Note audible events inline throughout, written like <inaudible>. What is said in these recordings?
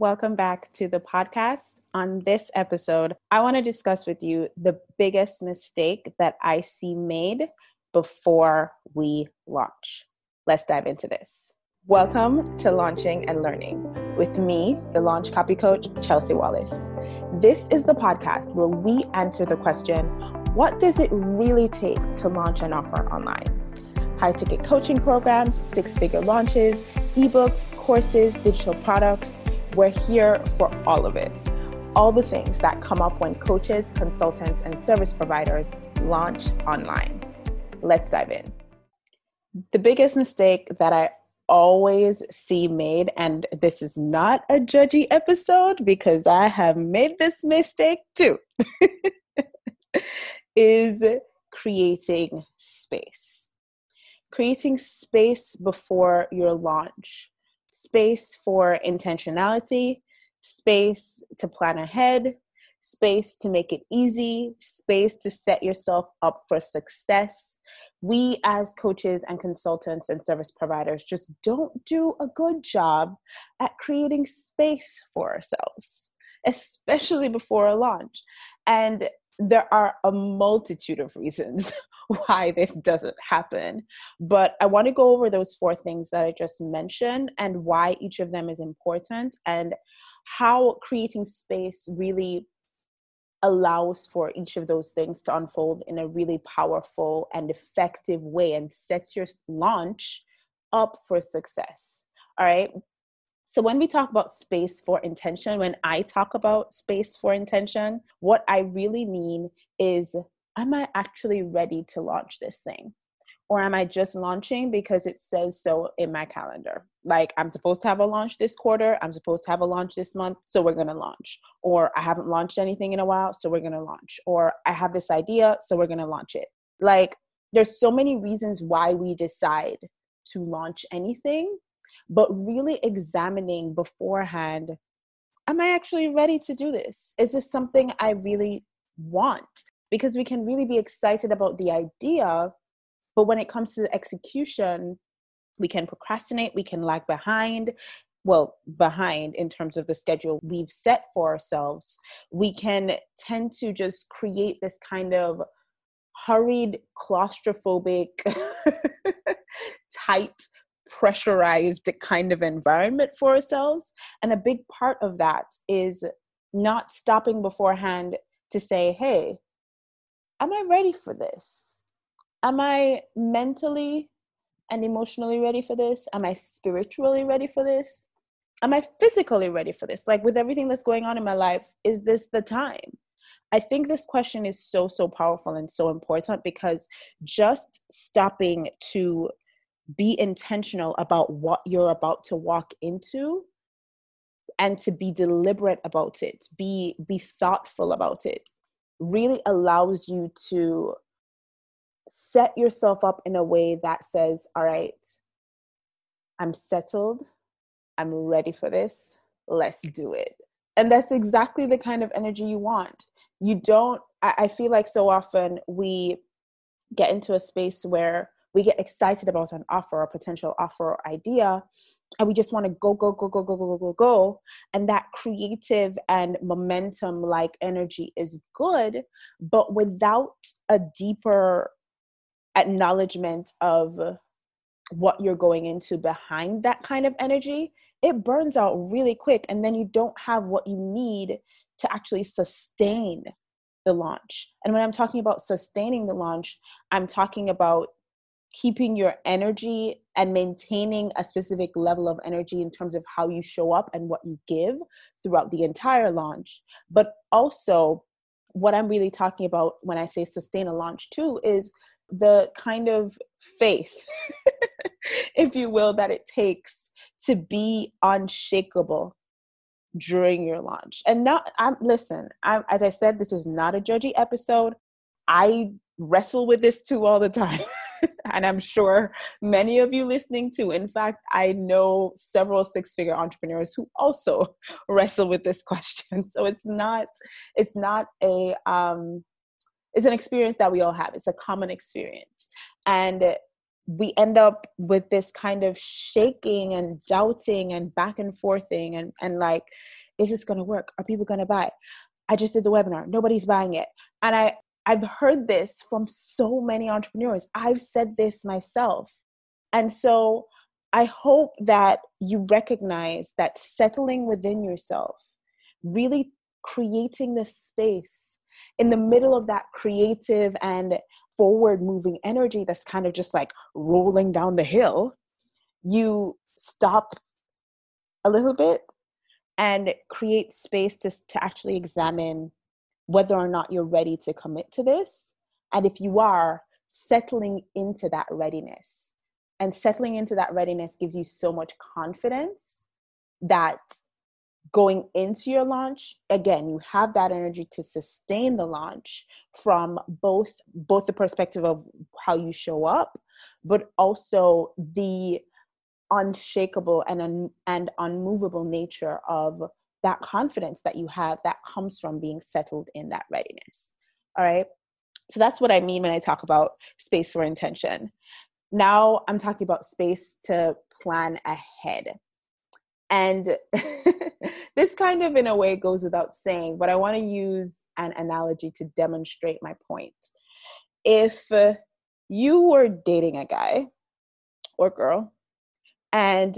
Welcome back to the podcast. On this episode, I want to discuss with you the biggest mistake that I see made before we launch. Let's dive into this. Welcome to Launching and Learning with me, the launch copy coach, Chelsea Wallace. This is the podcast where we answer the question what does it really take to launch an offer online? High ticket coaching programs, six figure launches, ebooks, courses, digital products. We're here for all of it. All the things that come up when coaches, consultants, and service providers launch online. Let's dive in. The biggest mistake that I always see made, and this is not a judgy episode because I have made this mistake too, <laughs> is creating space. Creating space before your launch, space for intentionality, space to plan ahead, space to make it easy, space to set yourself up for success, we as coaches and consultants and service providers just don't do a good job at creating space for ourselves, especially before a launch. And there are a multitude of reasons why this doesn't happen. But I want to go over those four things that I just mentioned and why each of them is important and how creating space really allows for each of those things to unfold in a really powerful and effective way and sets your launch up for success. All right. So, when we talk about space for intention, when I talk about space for intention, what I really mean is, am I actually ready to launch this thing? or am I just launching because it says so in my calendar? Like I'm supposed to have a launch this quarter, I'm supposed to have a launch this month, so we're gonna launch. Or I haven't launched anything in a while, so we're gonna launch. Or I have this idea, so we're gonna launch it. Like there's so many reasons why we decide to launch anything, but really examining beforehand am I actually ready to do this? Is this something I really want? Because we can really be excited about the idea but when it comes to the execution, we can procrastinate, we can lag behind. Well, behind in terms of the schedule we've set for ourselves, we can tend to just create this kind of hurried, claustrophobic, <laughs> tight, pressurized kind of environment for ourselves. And a big part of that is not stopping beforehand to say, hey, am I ready for this? am I mentally and emotionally ready for this? Am I spiritually ready for this? Am I physically ready for this? Like with everything that's going on in my life, is this the time? I think this question is so, so powerful and so important because just stopping to be intentional about what you're about to walk into and to be deliberate about it, be be thoughtful about it, really allows you to set yourself up in a way that says, all right, I'm settled, I'm ready for this, let's do it. And that's exactly the kind of energy you want. You don't, I, I feel like so often we get into a space where we get excited about an offer, a potential offer or idea, and we just want to go, go, go, go, go, go, go, go, go. And that creative and momentum like energy is good, but without a deeper acknowledgement of what you're going into behind that kind of energy, it burns out really quick. And then you don't have what you need to actually sustain the launch. And when I'm talking about sustaining the launch, I'm talking about keeping your energy and maintaining a specific level of energy in terms of how you show up and what you give throughout the entire launch. But also, what I'm really talking about when I say sustain a launch too is the kind of faith, <laughs> if you will, that it takes to be unshakable during your launch. And now, I'm listen. I'm, as I said, this is not a judgy episode. I wrestle with this too all the time. <laughs> <laughs> and I'm sure many of you listening too. In fact, I know several six-figure entrepreneurs who also <laughs> wrestle with this question. So it's not it's not a um it's an experience that we all have it's a common experience and we end up with this kind of shaking and doubting and back and forthing and, and like, is this going to work? Are people going to buy? I just did the webinar. Nobody's buying it. And I, I've heard this from so many entrepreneurs. I've said this myself. And so I hope that you recognize that settling within yourself, really creating the space in the middle of that creative and forward moving energy that's kind of just like rolling down the hill, you stop a little bit and create space to, to actually examine whether or not you're ready to commit to this. And if you are, settling into that readiness. And settling into that readiness gives you so much confidence that going into your launch again you have that energy to sustain the launch from both both the perspective of how you show up but also the unshakable and un, and unmovable nature of that confidence that you have that comes from being settled in that readiness. All right? So that's what i mean when i talk about space for intention. Now i'm talking about space to plan ahead. And <laughs> this kind of, in a way, goes without saying, but I want to use an analogy to demonstrate my point. If you were dating a guy or girl and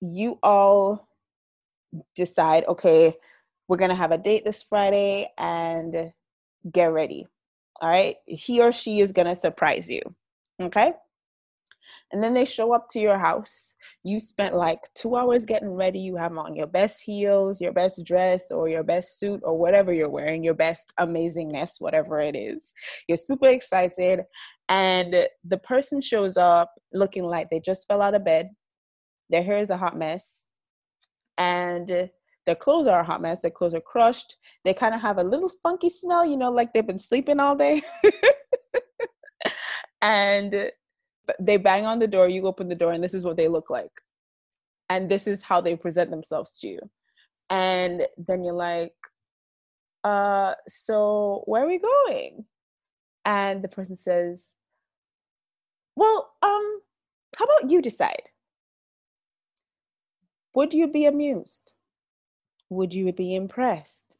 you all decide, okay, we're going to have a date this Friday and get ready. All right. He or she is going to surprise you. Okay. And then they show up to your house you spent like two hours getting ready. You have on your best heels, your best dress, or your best suit, or whatever you're wearing, your best amazingness, whatever it is. You're super excited. And the person shows up looking like they just fell out of bed. Their hair is a hot mess. And their clothes are a hot mess. Their clothes are crushed. They kind of have a little funky smell, you know, like they've been sleeping all day. <laughs> and they bang on the door, you open the door, and this is what they look like. And this is how they present themselves to you. And then you're like, uh, so where are we going? And the person says, Well, um, how about you decide? Would you be amused? Would you be impressed?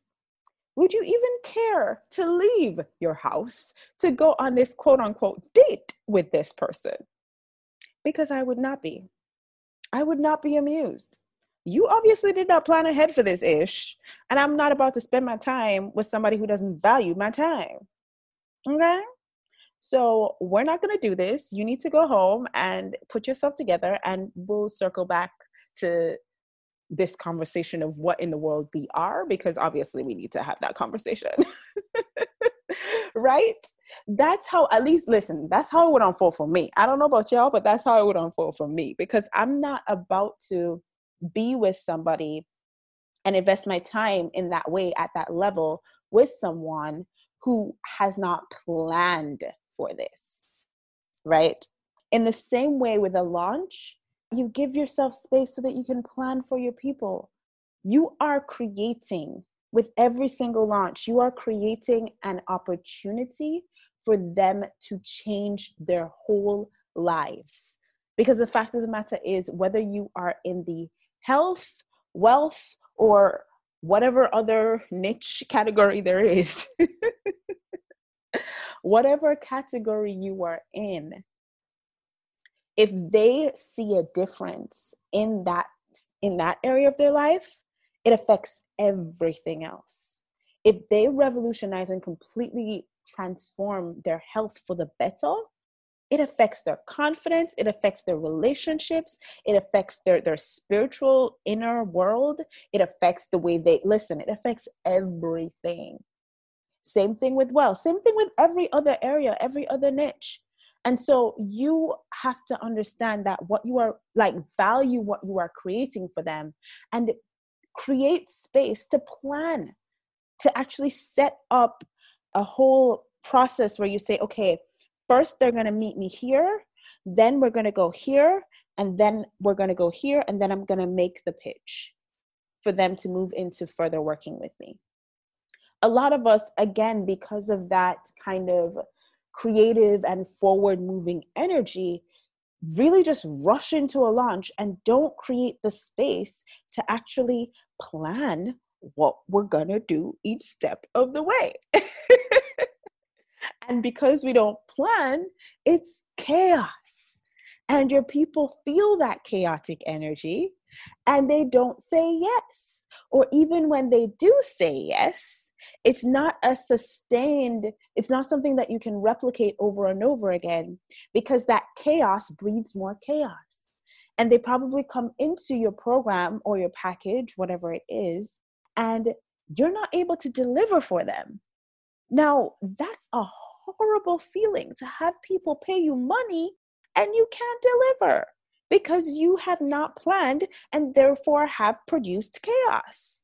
Would you even care to leave your house to go on this quote unquote date with this person? Because I would not be. I would not be amused. You obviously did not plan ahead for this ish, and I'm not about to spend my time with somebody who doesn't value my time. Okay? So, we're not going to do this. You need to go home and put yourself together, and we'll circle back to this conversation of what in the world we are because obviously we need to have that conversation. <laughs> Right? That's how at least listen that's how it would unfold for me. I don't know about y'all but that's how it would unfold for me because i'm not about to be with somebody and invest my time in that way at that level with someone who has not planned for this right? In the same way with a launch you give yourself space so that you can plan for your people. You are creating with every single launch, you are creating an opportunity for them to change their whole lives. Because the fact of the matter is, whether you are in the health, wealth, or whatever other niche category there is, <laughs> whatever category you are in, if they see a difference in that in that area of their life it affects everything else. If they revolutionize and completely transform their health for the better it affects their confidence it affects their relationships it affects their their spiritual inner world it affects the way they listen it affects everything. Same thing with wealth same thing with every other area every other niche and so you have to understand that what you are like, value what you are creating for them and create space to plan, to actually set up a whole process where you say, okay, first they're going to meet me here, then we're going to go here, and then we're going to go here, and then I'm going to make the pitch for them to move into further working with me. A lot of us, again, because of that kind of creative and forward moving energy, really just rush into a launch and don't create the space to actually plan what we're going to do each step of the way. <laughs> and because we don't plan, it's chaos. And your people feel that chaotic energy and they don't say yes. Or even when they do say yes, it's not a sustained, it's not something that you can replicate over and over again because that chaos breeds more chaos. And they probably come into your program or your package, whatever it is, and you're not able to deliver for them. Now, that's a horrible feeling to have people pay you money and you can't deliver because you have not planned and therefore have produced chaos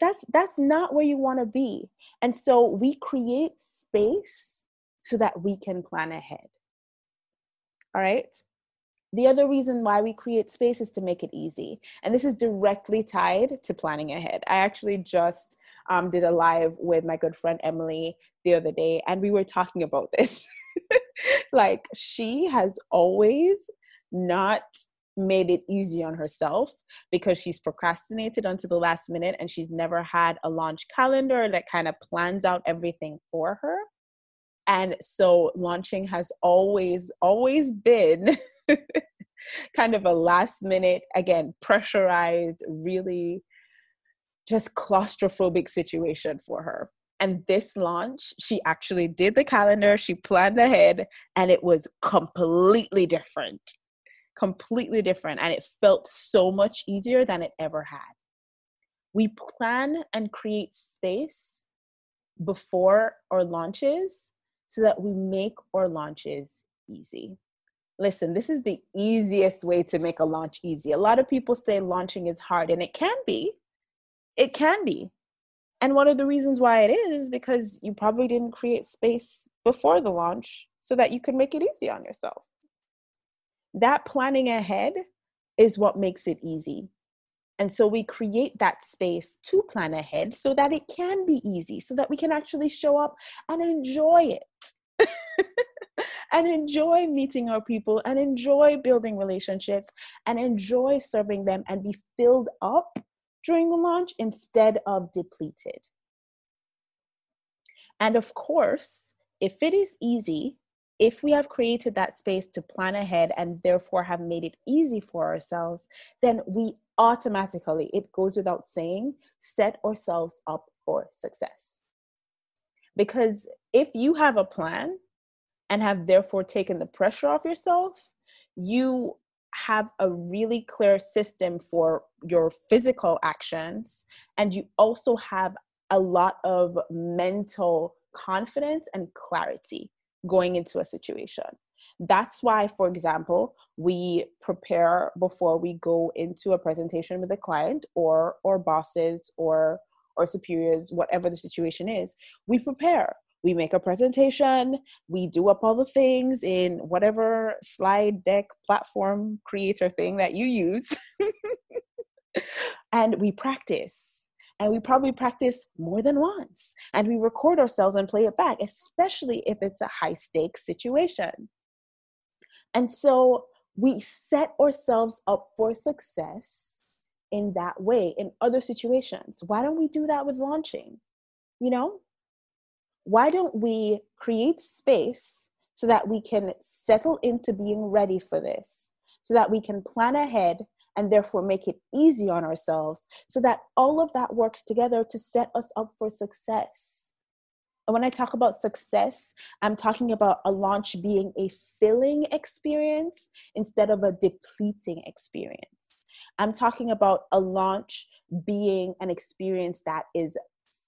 that's that's not where you want to be. And so we create space so that we can plan ahead. All right the other reason why we create space is to make it easy. And this is directly tied to planning ahead. I actually just um, did a live with my good friend emily the other day and we were talking about this. <laughs> Like she has always not made it easy on herself because she's procrastinated until the last minute and she's never had a launch calendar that kind of plans out everything for her. And so launching has always, always been <laughs> kind of a last minute, again, pressurized, really just claustrophobic situation for her. And this launch, she actually did the calendar, she planned ahead, and it was completely different completely different and it felt so much easier than it ever had. We plan and create space before our launches so that we make our launches easy. Listen, this is the easiest way to make a launch easy. A lot of people say launching is hard, and it can be. It can be. And one of the reasons why it is, is because you probably didn't create space before the launch so that you could make it easy on yourself that planning ahead is what makes it easy. And so we create that space to plan ahead so that it can be easy, so that we can actually show up and enjoy it. <laughs> and enjoy meeting our people and enjoy building relationships and enjoy serving them and be filled up during the launch instead of depleted. And of course, if it is easy, if we have created that space to plan ahead and therefore have made it easy for ourselves, then we automatically, it goes without saying, set ourselves up for success. Because if you have a plan and have therefore taken the pressure off yourself, you have a really clear system for your physical actions, and you also have a lot of mental confidence and clarity going into a situation. That's why, for example, we prepare before we go into a presentation with a client or or bosses or or superiors, whatever the situation is. We prepare. We make a presentation. We do up all the things in whatever slide deck platform creator thing that you use. <laughs> and we practice and we probably practice more than once and we record ourselves and play it back especially if it's a high stakes situation. And so we set ourselves up for success in that way in other situations. Why don't we do that with launching? You know? Why don't we create space so that we can settle into being ready for this so that we can plan ahead and therefore make it easy on ourselves so that all of that works together to set us up for success. And when I talk about success, I'm talking about a launch being a filling experience instead of a depleting experience. I'm talking about a launch being an experience that is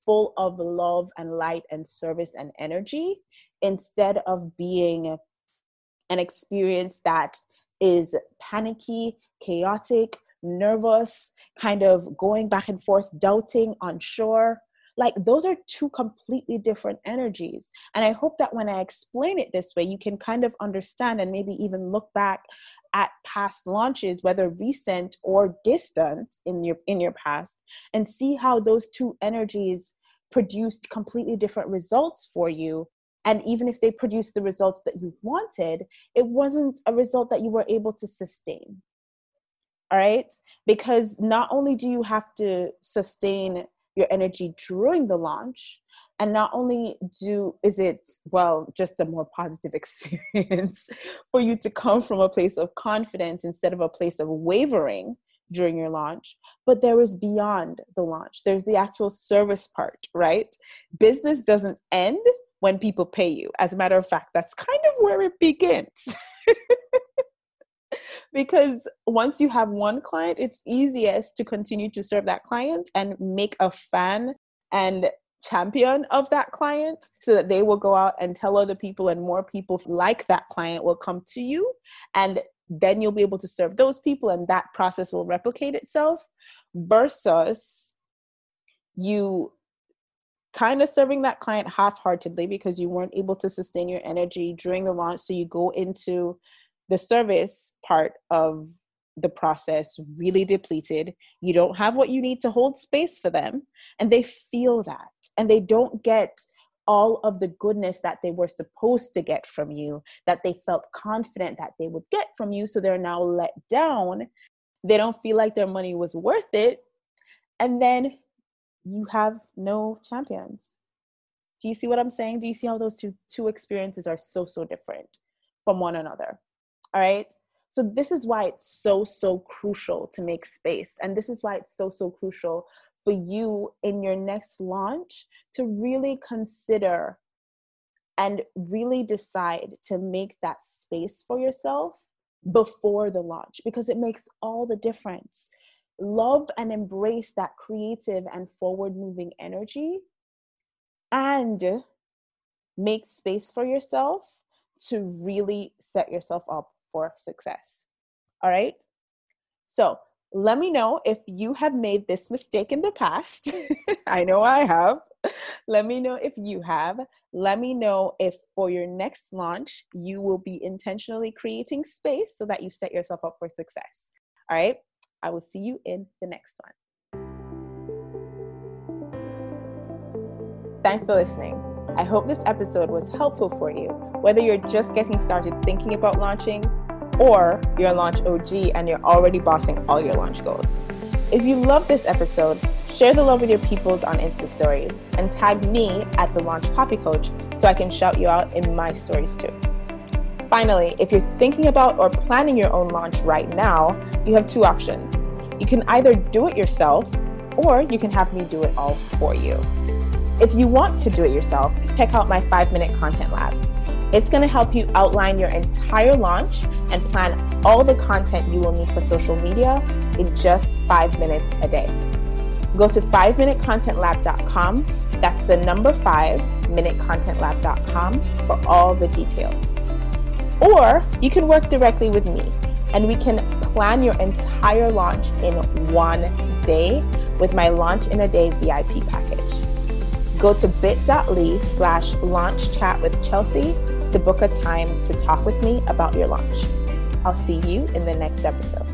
full of love and light and service and energy instead of being an experience that is panicky, chaotic, nervous, kind of going back and forth, doubting, unsure. Like those are two completely different energies. And I hope that when I explain it this way, you can kind of understand and maybe even look back at past launches whether recent or distant in your in your past and see how those two energies produced completely different results for you And even if they produced the results that you wanted, it wasn't a result that you were able to sustain. All right? Because not only do you have to sustain your energy during the launch, and not only do is it well just a more positive <laughs> experience for you to come from a place of confidence instead of a place of wavering during your launch but there is beyond the launch there's the actual service part right business doesn't end when people pay you. As a matter of fact that's kind of where it begins. <laughs> Because once you have one client it's easiest to continue to serve that client and make a fan and champion of that client so that they will go out and tell other people and more people like that client will come to you. And then you'll be able to serve those people and that process will replicate itself versus you kind of serving that client half-heartedly because you weren't able to sustain your energy during the launch so you go into the service part of the process really depleted. You don't have what you need to hold space for them. And they feel that. And they don't get all of the goodness that they were supposed to get from you, that they felt confident that they would get from you. So they're now let down. They don't feel like their money was worth it. And then you have no champions. Do you see what I'm saying? Do you see how those two two experiences are so so different from one another? All right? So this is why it's so so crucial to make space and this is why it's so so crucial for you in your next launch to really consider and really decide to make that space for yourself before the launch because it makes all the difference. Love and embrace that creative and forward moving energy and make space for yourself to really set yourself up for success. All right. So let me know if you have made this mistake in the past. <laughs> I know I have. Let me know if you have. Let me know if for your next launch, you will be intentionally creating space so that you set yourself up for success. All right. I will see you in the next one. Thanks for listening. I hope this episode was helpful for you, whether you're just getting started thinking about launching or you're a launch OG and you're already bossing all your launch goals. If you love this episode, share the love with your peoples on Insta stories and tag me at the Launch Copy Coach so I can shout you out in my stories too. Finally, if you're thinking about or planning your own launch right now, you have two options. You can either do it yourself or you can have me do it all for you. If you want to do it yourself, check out my five minute content lab. It's going to help you outline your entire launch and plan all the content you will need for social media in just five minutes a day. Go to 5minutecontentlab.com. That's the number 5 minutecontentlab.com for all the details. Or you can work directly with me and we can plan your entire launch in one day with my Launch in a Day VIP package. Go to bit.ly slash launch chat with Chelsea to book a time to talk with me about your launch. I'll see you in the next episode.